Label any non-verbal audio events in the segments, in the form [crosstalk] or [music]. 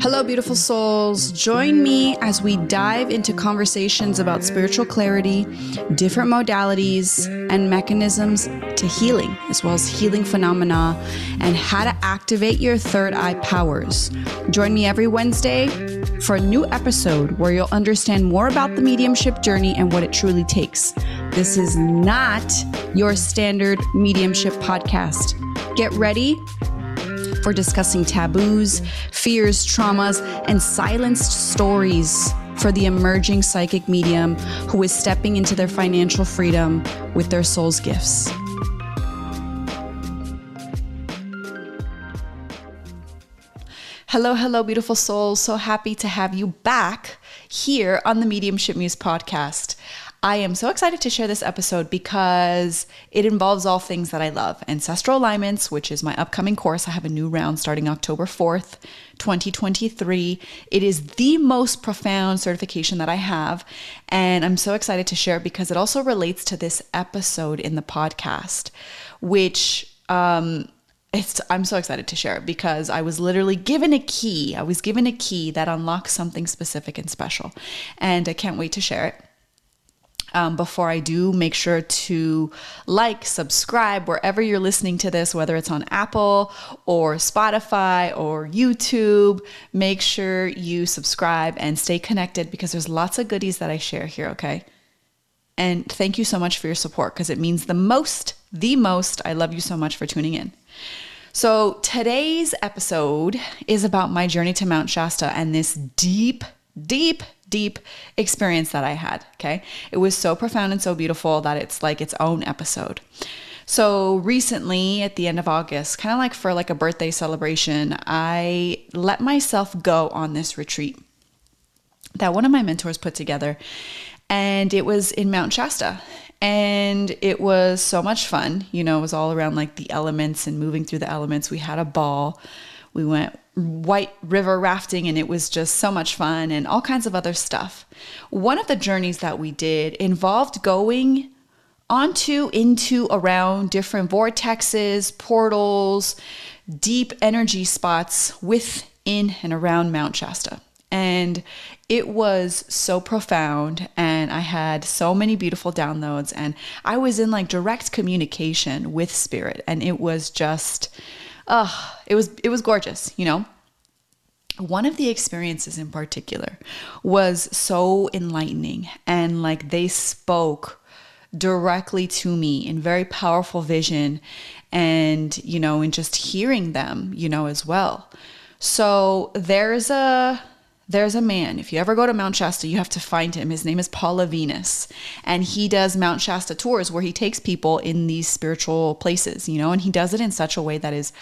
Hello, beautiful souls. Join me as we dive into conversations about spiritual clarity, different modalities, and mechanisms to healing, as well as healing phenomena, and how to activate your third eye powers. Join me every Wednesday for a new episode where you'll understand more about the mediumship journey and what it truly takes. This is not your standard mediumship podcast. Get ready for discussing taboos, fears, traumas, and silenced stories for the emerging psychic medium who is stepping into their financial freedom with their soul's gifts. Hello, hello, beautiful souls. So happy to have you back here on the Mediumship Muse podcast. I am so excited to share this episode because it involves all things that I love ancestral alignments, which is my upcoming course. I have a new round starting October 4th, 2023. It is the most profound certification that I have. And I'm so excited to share it because it also relates to this episode in the podcast, which, um, it's, I'm so excited to share it because I was literally given a key. I was given a key that unlocks something specific and special. And I can't wait to share it. Um, before I do, make sure to like, subscribe wherever you're listening to this, whether it's on Apple or Spotify or YouTube. Make sure you subscribe and stay connected because there's lots of goodies that I share here, okay? And thank you so much for your support because it means the most, the most. I love you so much for tuning in. So, today's episode is about my journey to Mount Shasta and this deep, deep, deep experience that I had. Okay. It was so profound and so beautiful that it's like its own episode. So recently at the end of August, kind of like for like a birthday celebration, I let myself go on this retreat that one of my mentors put together. And it was in Mount Shasta. And it was so much fun. You know, it was all around like the elements and moving through the elements. We had a ball. We went white river rafting and it was just so much fun and all kinds of other stuff. One of the journeys that we did involved going onto, into, around different vortexes, portals, deep energy spots within and around Mount Shasta. And it was so profound, and I had so many beautiful downloads, and I was in like direct communication with spirit, and it was just oh, it was it was gorgeous, you know. One of the experiences in particular was so enlightening and like they spoke directly to me in very powerful vision and you know in just hearing them, you know as well. So there's a there's a man. If you ever go to Mount Shasta, you have to find him. His name is Paula Venus. And he does Mount Shasta tours where he takes people in these spiritual places, you know, and he does it in such a way that is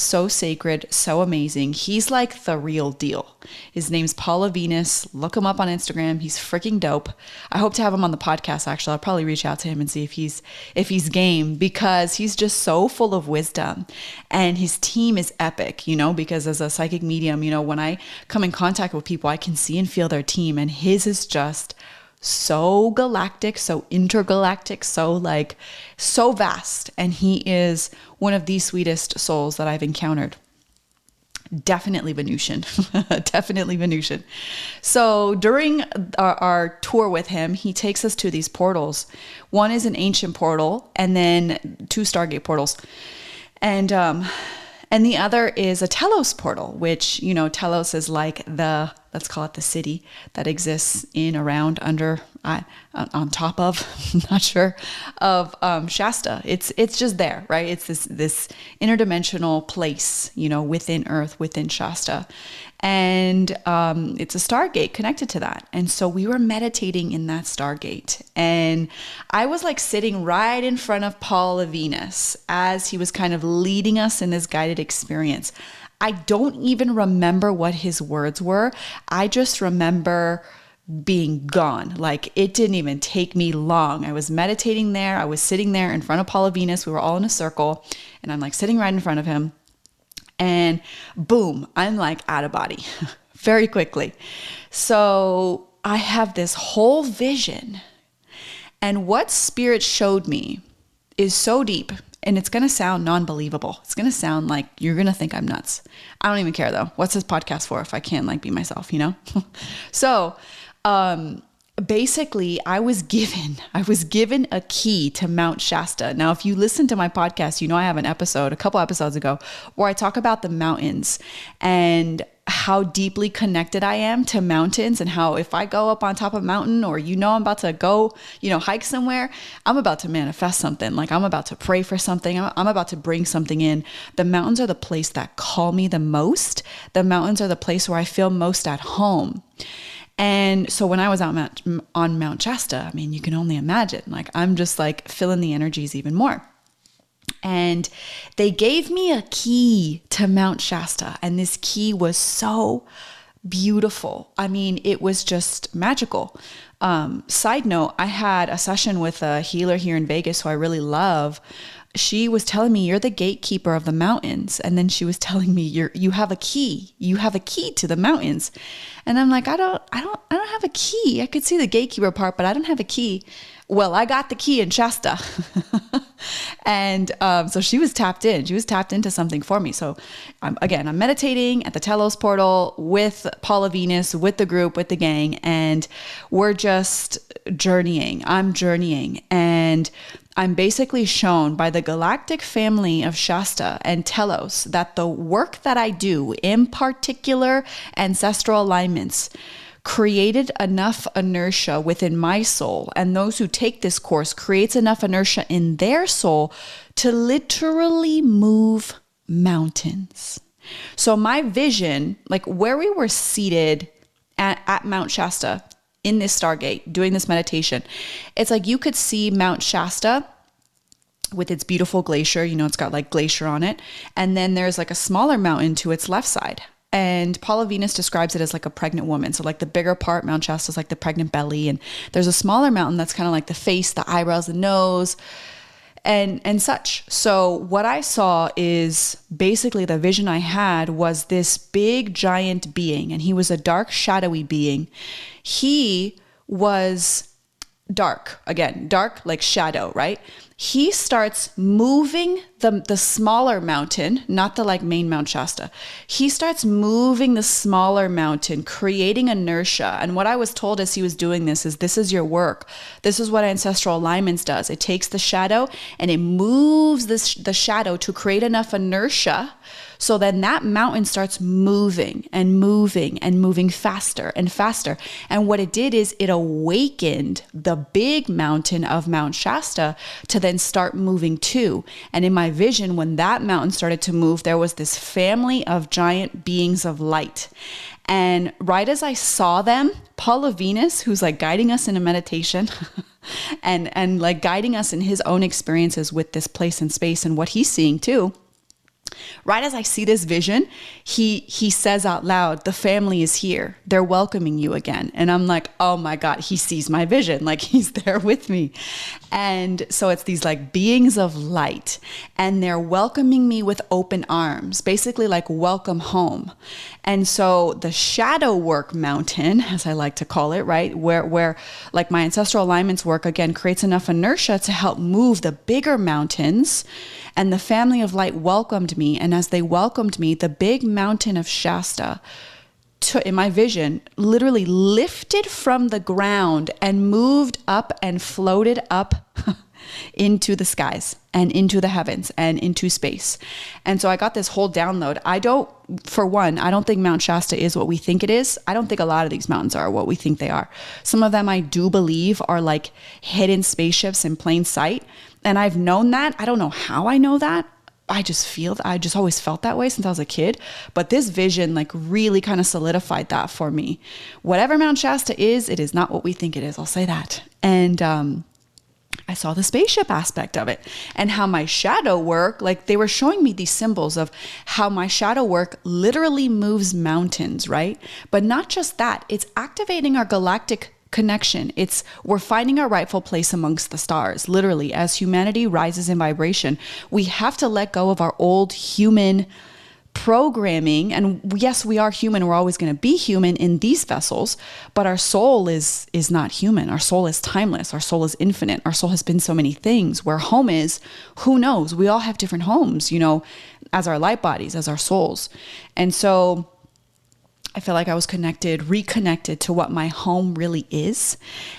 so sacred, so amazing. He's like the real deal. His name's Paula Venus. Look him up on Instagram. He's freaking dope. I hope to have him on the podcast actually. I'll probably reach out to him and see if he's if he's game because he's just so full of wisdom and his team is epic, you know, because as a psychic medium, you know, when I come in contact with people, I can see and feel their team and his is just so galactic, so intergalactic, so like so vast. And he is one of the sweetest souls that I've encountered. Definitely Venusian. [laughs] Definitely Venusian. So during our, our, tour with him, he takes us to these portals. One is an ancient portal, and then two Stargate portals. And um, and the other is a Telos portal, which, you know, Telos is like the, let's call it the city that exists in, around, under, uh, on top of, [laughs] not sure, of um, Shasta. It's it's just there, right? It's this this interdimensional place, you know, within Earth, within Shasta, and um, it's a stargate connected to that. And so we were meditating in that stargate, and I was like sitting right in front of Paul Venus as he was kind of leading us in this guided experience. I don't even remember what his words were. I just remember being gone. Like it didn't even take me long. I was meditating there. I was sitting there in front of Paula Venus. We were all in a circle, and I'm like sitting right in front of him and boom, I'm like out of body [laughs] very quickly. So I have this whole vision. And what spirit showed me is so deep and it's going to sound non believable. It's going to sound like you're going to think I'm nuts. I don't even care though. What's this podcast for if I can't like be myself, you know? [laughs] so, um, basically I was given [laughs] I was given a key to Mount Shasta. Now if you listen to my podcast, you know I have an episode a couple episodes ago where I talk about the mountains and how deeply connected I am to mountains and how if I go up on top of a mountain or you know I'm about to go, you know, hike somewhere, I'm about to manifest something. Like I'm about to pray for something. I'm, I'm about to bring something in. The mountains are the place that call me the most. The mountains are the place where I feel most at home. And so when I was out Mount, on Mount Shasta, I mean, you can only imagine, like I'm just like filling the energies even more. And they gave me a key to Mount Shasta, and this key was so beautiful. I mean, it was just magical. Um, side note, I had a session with a healer here in Vegas who I really love. She was telling me you're the gatekeeper of the mountains, and then she was telling me you're you have a key. You have a key to the mountains, and I'm like, I don't, I don't, I don't have a key. I could see the gatekeeper part, but I don't have a key. Well, I got the key in Shasta. [laughs] and um, so she was tapped in. She was tapped into something for me. So um, again, I'm meditating at the Telos portal with Paula Venus, with the group, with the gang, and we're just journeying. I'm journeying. And I'm basically shown by the galactic family of Shasta and Telos that the work that I do, in particular ancestral alignments, created enough inertia within my soul, and those who take this course creates enough inertia in their soul to literally move mountains. So, my vision, like where we were seated at, at Mount Shasta in this Stargate doing this meditation, it's like you could see Mount Shasta with its beautiful glacier. You know, it's got like glacier on it. And then there's like a smaller mountain to its left side. And Paula Venus describes it as like a pregnant woman. So, like the bigger part, Mount Shasta is like the pregnant belly. And there's a smaller mountain that's kind of like the face, the eyebrows, the nose, and and such. So what I saw is basically the vision I had was this big giant being and he was a dark shadowy being. He was dark again, dark like shadow, right? He starts moving the, the smaller mountain, not the like main Mount Shasta. He starts moving the smaller mountain, creating inertia. And what I was told as he was doing this is this is your work. This is what ancestral alignments does. It takes the shadow and it moves this, the shadow to create enough inertia so then that mountain starts moving and moving and moving faster and faster. And what it did is it awakened the big mountain of Mount Shasta to then start moving too. And in my vision, when that mountain started to move, there was this family of giant beings of light. And right as I saw them, Paula Venus, who's like guiding us in a meditation, [laughs] and and like guiding us in his own experiences with this place and space and what he's seeing too Right as I see this vision, he he says out loud, "The family is here. They're welcoming you again." And I'm like, "Oh my god, he sees my vision. Like [laughs] he's there with me." And so it's these like beings of light and they're welcoming me with open arms, basically like welcome home. And so the shadow work mountain, as I like to call it, right, where where like my ancestral alignments work again creates enough inertia to help move the bigger mountains and the family of light welcomed me. And as they welcomed me, the big mountain of Shasta, to, in my vision, literally lifted from the ground and moved up and floated up [laughs] into the skies and into the heavens and into space. And so I got this whole download. I don't, for one, I don't think Mount Shasta is what we think it is. I don't think a lot of these mountains are what we think they are. Some of them I do believe are like hidden spaceships in plain sight. And I've known that. I don't know how I know that. I just feel I just always felt that way since I was a kid. But this vision like really kind of solidified that for me. Whatever Mount Shasta is, it is not what we think it is. I'll say that. And um I saw the spaceship aspect of it and how my shadow work, like they were showing me these symbols of how my shadow work literally moves mountains, right? But not just that, it's activating our galactic connection. It's we're finding our rightful place amongst the stars. Literally, as humanity rises in vibration, we have to let go of our old human programming. And yes we are human. We're always going to be human in these vessels but our soul is is not human. Our soul is timeless. Our soul is infinite. Our soul has been so many things. Where home is who knows? We all have different homes you know as our light bodies as our souls. And so I feel like I was connected, reconnected to what my home really is.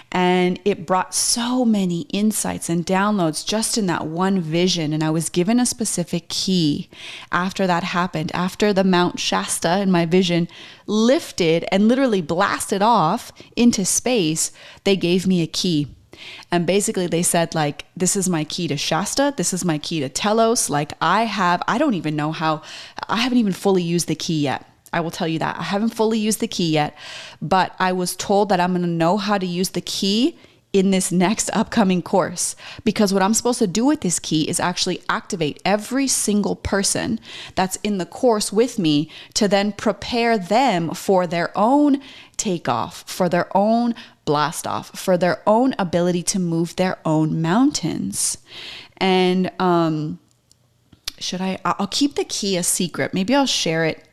And it brought so many insights and downloads just in that one vision. And I was given a specific key after that happened, after the Mount Shasta in my vision lifted and literally blasted off into space. They gave me a key. And basically, they said, like, this is my key to Shasta. This is my key to Telos. Like, I have, I don't even know how, I haven't even fully used the key yet I will tell you that. I haven't fully used the key yet, but I was told that I'm going to know how to use the key in this next upcoming course because what I'm supposed to do with this key is actually activate every single person that's in the course with me to then prepare them for their own takeoff, for their own blast off, for their own ability to move their own mountains. And um should I I'll keep the key a secret. Maybe I'll share it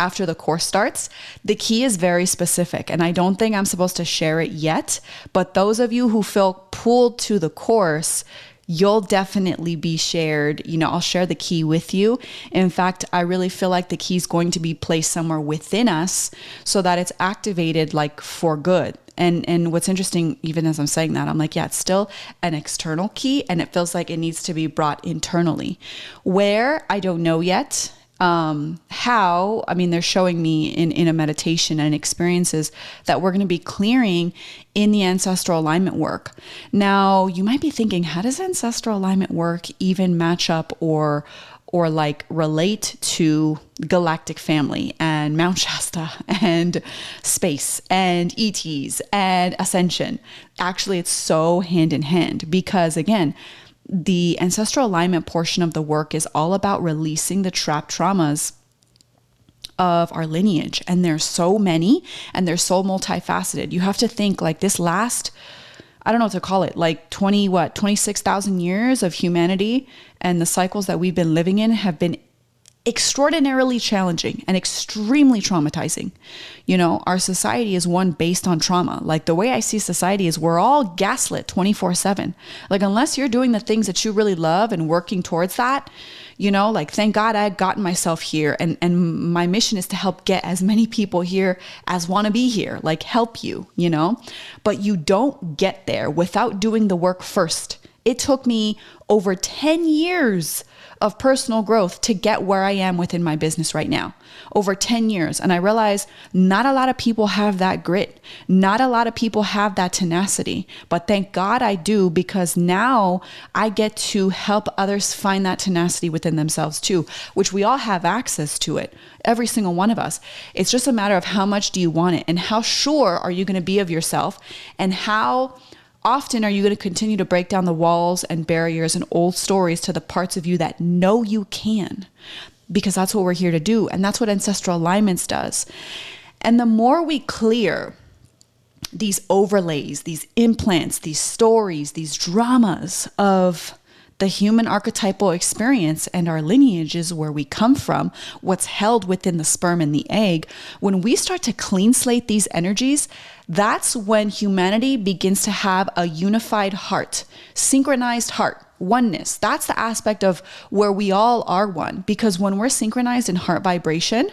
after the course starts, the key is very specific. And I don't think I'm supposed to share it yet. But those of you who feel pulled to the course, you'll definitely be shared. You know, I'll share the key with you. In fact, I really feel like the key is going to be placed somewhere within us so that it's activated like for good. And and what's interesting, even as I'm saying that, I'm like, yeah, it's still an external key and it feels like it needs to be brought internally. Where I don't know yet um, how i mean they're showing me in, in a meditation and experiences that we're going to be clearing in the ancestral alignment work. Now you might be thinking how does ancestral alignment work even match up or or like relate to galactic family and mount shasta [laughs] and space and ets and ascension? Actually it's so hand in hand because again the ancestral alignment portion of the work is all about releasing the trapped traumas of our lineage. And there's so many and they're so multifaceted. You have to think like this last, I don't know what to call it, like 20, what, 26,000 years of humanity and the cycles that we've been living in have been extraordinarily challenging and extremely traumatizing. You know, our society is one based on trauma. Like the way I see society is we're all gaslit 24 7. Like, unless you're doing the things that you really love and working towards that, you know, like thank God I had gotten myself here and, and my mission is to help get as many people here as want to be here, like help you, you know, but you don't get there without doing the work first. It took me over 10 years of personal growth to get where I am within my business right now. Over 10 years. And I realize not a lot of people have that grit. Not a lot of people have that tenacity. But thank God I do because now I get to help others find that tenacity within themselves too, which we all have access to it. Every single one of us. It's just a matter of how much do you want it and how sure are you going to be of yourself and how Often are you going to continue to break down the walls and barriers and old stories to the parts of you that know you can, because that's what we're here to do. And that's what ancestral alignments does. And the more we clear these overlays, these implants, these stories, these dramas of the human archetypal experience and our lineages, where we come from, what's held within the sperm and the egg, when we start to clean slate these energies, that's when humanity begins to have a unified heart, synchronized heart oneness. That's the aspect of where we all are one. Because when we're synchronized in heart vibration,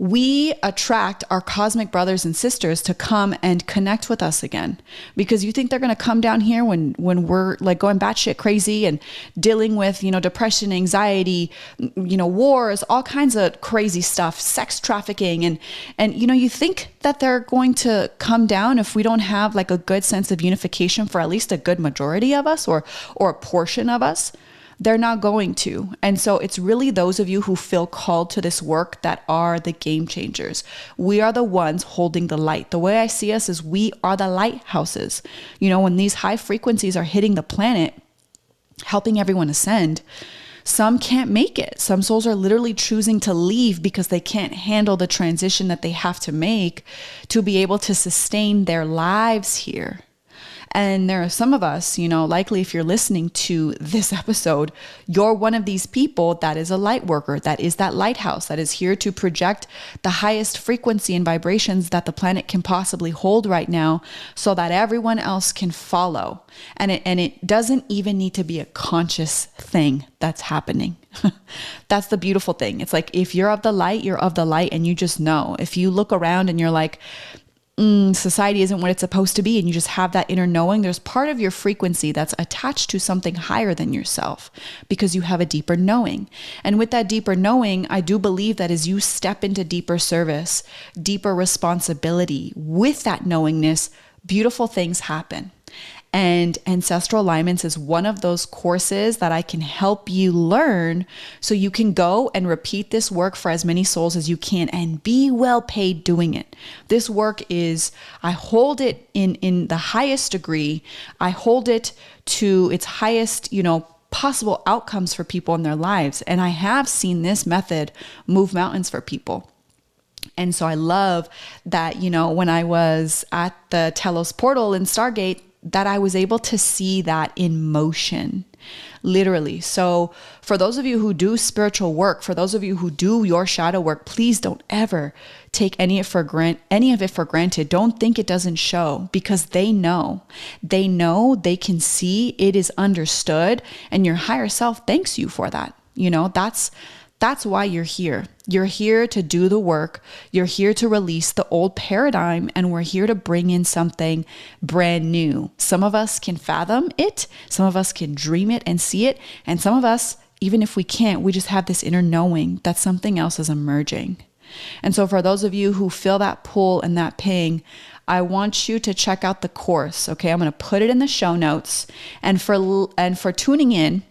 we attract our cosmic brothers and sisters to come and connect with us again. Because you think they're going to come down here when when we're like going batshit crazy and dealing with you know depression, anxiety, you know wars, all kinds of crazy stuff, sex trafficking, and and you know you think that they're going to come down if we don't have like a good sense of unification for at least a good majority of us or or a portion of us they're not going to. And so it's really those of you who feel called to this work that are the game changers. We are the ones holding the light. The way I see us is we are the lighthouses. You know, when these high frequencies are hitting the planet, helping everyone ascend, some can't make it. Some souls are literally choosing to leave because they can't handle the transition that they have to make to be able to sustain their lives here. And there are some of us, you know, likely if you're listening to this [laughs] episode, you're one of these people that is a light worker, that is that lighthouse, that is here to project the highest frequency and vibrations that the planet can possibly hold right now so that everyone else can follow. And it, and it doesn't even need to be a conscious thing that's happening. [laughs] that's the beautiful thing. It's like if you're of the light, you're of the light and you just know. If you look around and you're like, mm, society isn't what it's supposed to be, and you just have that inner knowing, there's part of your frequency that's attached to something higher than yourself because you have a deeper knowing. And with that deeper knowing, I do believe that as you step into deeper service, deeper responsibility with that knowingness, beautiful things happen. And ancestral alignments is one of those courses that I can help you learn so you can go and repeat this work for as many souls as you can and be well paid doing it. This work is, I hold it in, in the highest degree. I hold it to its highest, you know, possible outcomes for people in their lives. And I have seen this method move mountains for people. And so I love that, you know, when I was at the Telos portal in Stargate, that I was able to see that in motion, literally. So, for those of you who do spiritual work, for those of you who do your shadow work, please don't ever take any of for grant any of it for granted. Don't think it doesn't show because they know. They know, they can see, it is understood, and your higher self thanks you for that. You know, that's that's why you're here. You're here to do the work. You're here to release the old paradigm, and we're here to bring in something brand new. Some of us can fathom it, some of us can dream it and see it, and some of us, even if we can't, we just have this inner knowing that something else is emerging. And so, for those of you who feel that pull and that ping, I want you to check out the course. Okay, I'm going to put it in the show notes. And for and for tuning in,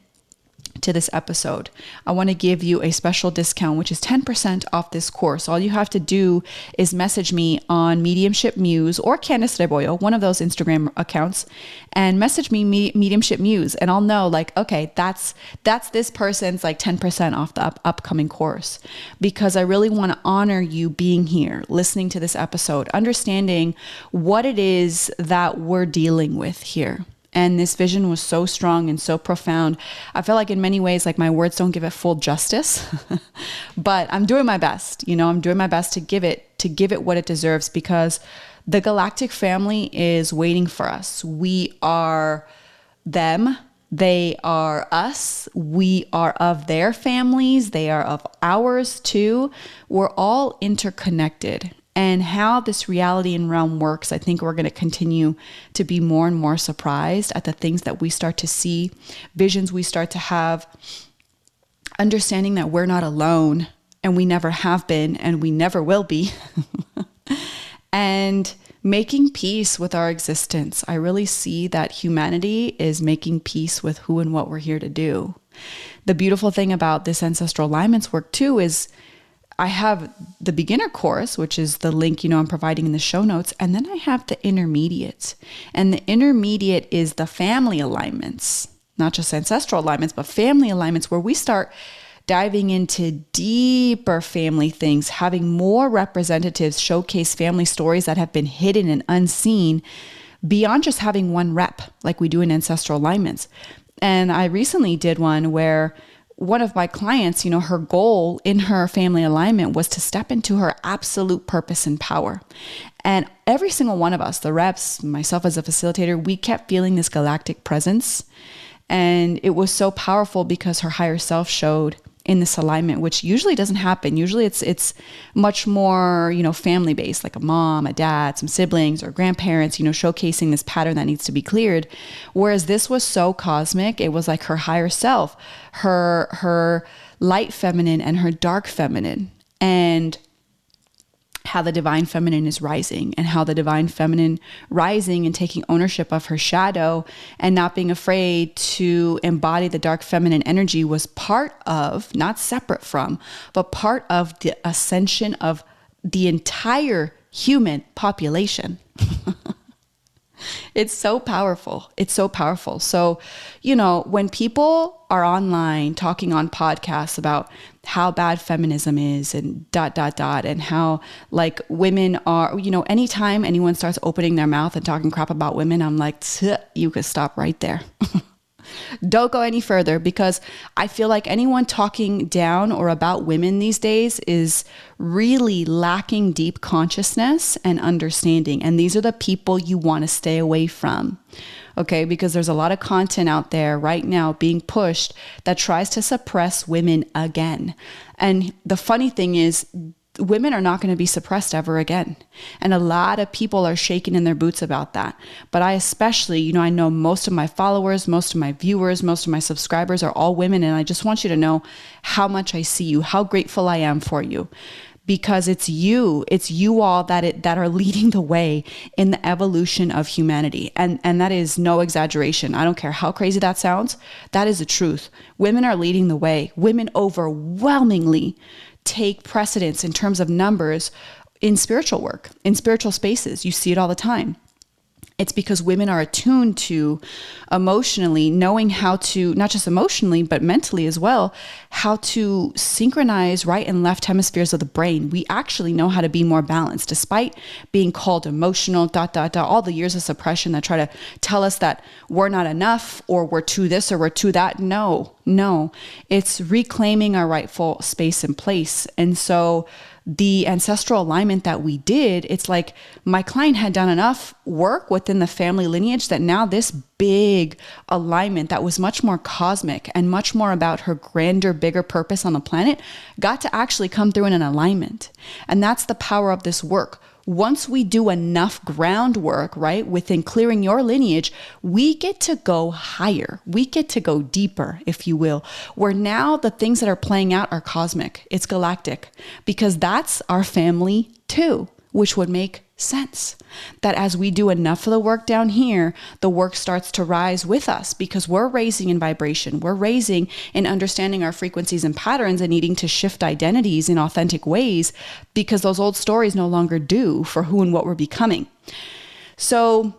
to this episode, I want to give you a special discount, which is 10% off this course. All you have to do is message me on Mediumship Muse or Candice Rebollo, one of those Instagram accounts, and message me Mediumship Muse, and I'll know like, okay, that's that's this person's like 10% off the up- upcoming course because I really want to honor you being here, listening to this episode, understanding what it is that we're dealing with here. And this vision was so strong and so profound. I feel like in many ways, like my words don't give it full justice, [laughs] but I'm doing my best. You know, I'm doing my best to give it to give it what it deserves because the galactic family is waiting for us. We are them. They are us. We are of their families. They are of ours too. We're all interconnected and how this reality and realm works, I think we're going to continue to be more and more surprised at the things that we start to see, visions we start to have, understanding that we're not alone and we never have been and we never will be. [laughs] and making peace with our existence. I really see that humanity is making peace with who and what we're here to do. The beautiful thing about this ancestral alignments work too is I have the beginner course, which is the link, you know, I'm providing in the show notes. And then I have the intermediate. And the intermediate is the family alignments, not just ancestral alignments, but family alignments where we start diving into deeper family things, having more representatives showcase family stories that have been hidden and unseen beyond just having one rep like we do in ancestral alignments. And I recently did one where one of my clients, you know, her goal in her family alignment was to step into her absolute purpose and power. And every single one of us, the reps, myself as a facilitator, we kept feeling this galactic presence. And it was so powerful because her higher self showed in this alignment which usually doesn't happen. Usually it's it's much more you know family based like a mom a dad some siblings or grandparents you know showcasing this pattern that needs to be cleared. Whereas this was so cosmic it was like her higher self her her light feminine and her dark feminine. And how the divine feminine is rising and how the divine feminine rising and taking ownership of her shadow and not being afraid to embody the dark feminine energy was part of, not separate from, but part of the ascension of the entire human population. [laughs] it's so powerful. It's so powerful. So, you know, when people are online talking on podcasts about how bad feminism is and dot, dot, dot, and how like women are, you know, anytime anyone starts opening their mouth and talking crap about women, I'm like, you could stop right there. [laughs] Don't go any further because I feel like anyone talking down or about women these days is really lacking deep consciousness and understanding. And these are the people you want to stay away from. Okay, because there's a lot of content out there right now being pushed that tries to suppress women again. And the funny thing is, women are not going to be suppressed ever again. And a lot of people are shaking in their boots about that. But I especially, you know, I know most of my followers, most of my viewers, most of my subscribers are all women. And I just want you to know how much I see you, how grateful I am for you. Because it's you, it's you all that it, that are leading the way in the evolution of humanity, and and that is no exaggeration. I don't care how crazy that sounds. That is the truth. Women are leading the way. Women overwhelmingly take precedence in terms of numbers in spiritual work, in spiritual spaces. You see it all the time. It's because women are attuned to emotionally knowing how to, not just emotionally, but mentally as well, how to synchronize right and left hemispheres of the brain. We actually know how to be more balanced despite being called emotional, dot, dot, dot, all the years of suppression that try to tell us that we're not enough or we're too this or we're too that. No, no. It's reclaiming our rightful space and place. And so, the ancestral alignment that we did, it's like my client had done enough work within the family lineage that now this big alignment that was much more cosmic and much more about her grander, bigger purpose on the planet got to actually come through in an alignment. And that's the power of this work once we do enough groundwork, right, within clearing your lineage, we get to go higher. We get to go deeper, if you will, where now the things that are playing out are cosmic, it's galactic, because that's our family too, which would make sense. That as we do enough of the work down here, the work starts to rise with us because we're raising in vibration. We're raising in understanding our frequencies and patterns and needing to shift identities in authentic ways because those old stories no longer do for who and what we're becoming. So,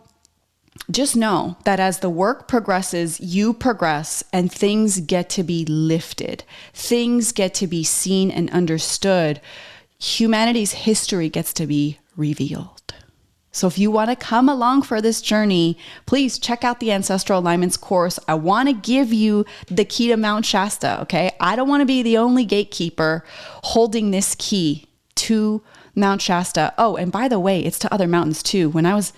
just know that as the work progresses, you progress and things get to be lifted. Things get to be seen and understood. Humanity's history gets to be revealed. So, if you want to come along for this journey, please check out the Ancestral Alignments course. I want to give you the key to Mount Shasta, okay? I don't want to be the only gatekeeper holding this key to Mount Shasta. Oh, and by the way, it's to other mountains too. When I was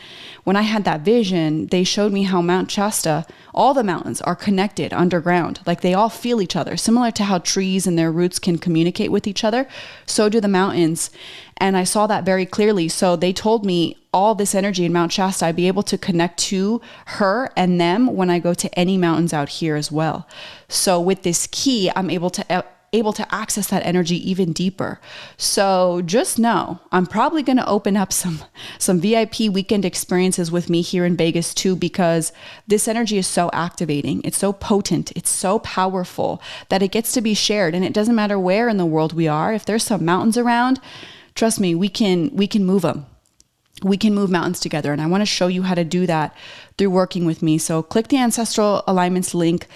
when I had that vision, they showed me how Mount Shasta, all the mountains are connected underground. Like they all feel each other, similar to how trees and their roots can communicate with each other. So do the mountains. And I saw that very clearly. So they told me all this energy in Mount Shasta, I'd be able to connect to her and them when I go to any mountains out here as well. So with this key, I'm able to able to access that energy even deeper. So just know I'm probably going to open up some some VIP weekend experiences with me here in Vegas too because this energy is so activating. It's so potent, it's so powerful that it gets to be shared and it doesn't matter where in the world we are. If there's some mountains around, trust me, we can we can move them we can move mountains together. And I want to show you how to do that through working with me. So click the Ancestral Alignments link,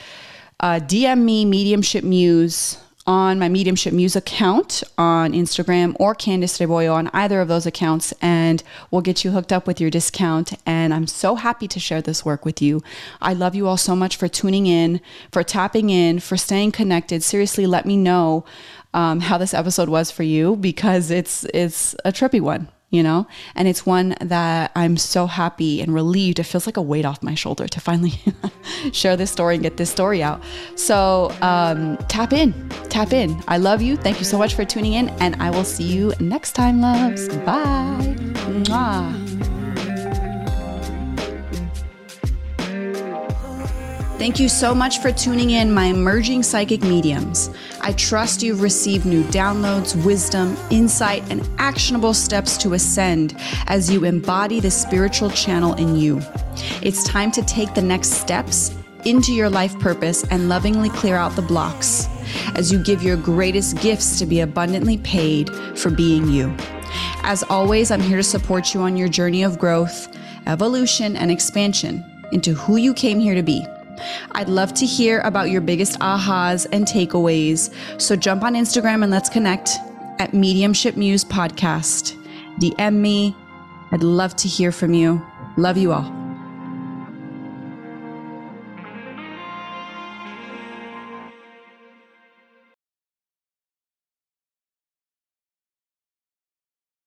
uh, DM me Mediumship Muse on my Mediumship Muse account on Instagram or Candice Rebollo on either of those accounts, and we'll get you hooked up with your discount. And I'm so happy to share this work with you. I love you all so much for tuning in, for tapping in, for staying connected. Seriously, let me know um, how this episode was for you because it's it's a trippy one you know? And it's one that I'm so happy and relieved. It feels like a weight off my shoulder to finally [laughs] share this story and get this story out. So um, tap in, tap in. I love you. Thank you so much for tuning in, and I will see you next time, loves. Bye. Mwah. Thank you so much for tuning in, my emerging psychic mediums. I trust you've received new downloads, wisdom, insight, and actionable steps to ascend as you embody the spiritual channel in you. It's time to take the next steps into your life purpose and lovingly clear out the blocks as you give your greatest gifts to be abundantly paid for being you. As always, I'm here to support you on your journey of growth evolution and expansion into who you came here to be. I'd love to hear about your biggest ahas and takeaways. So jump on Instagram and let's connect at Mediumship Muse Podcast. DM me. I'd love to hear from you. Love you all.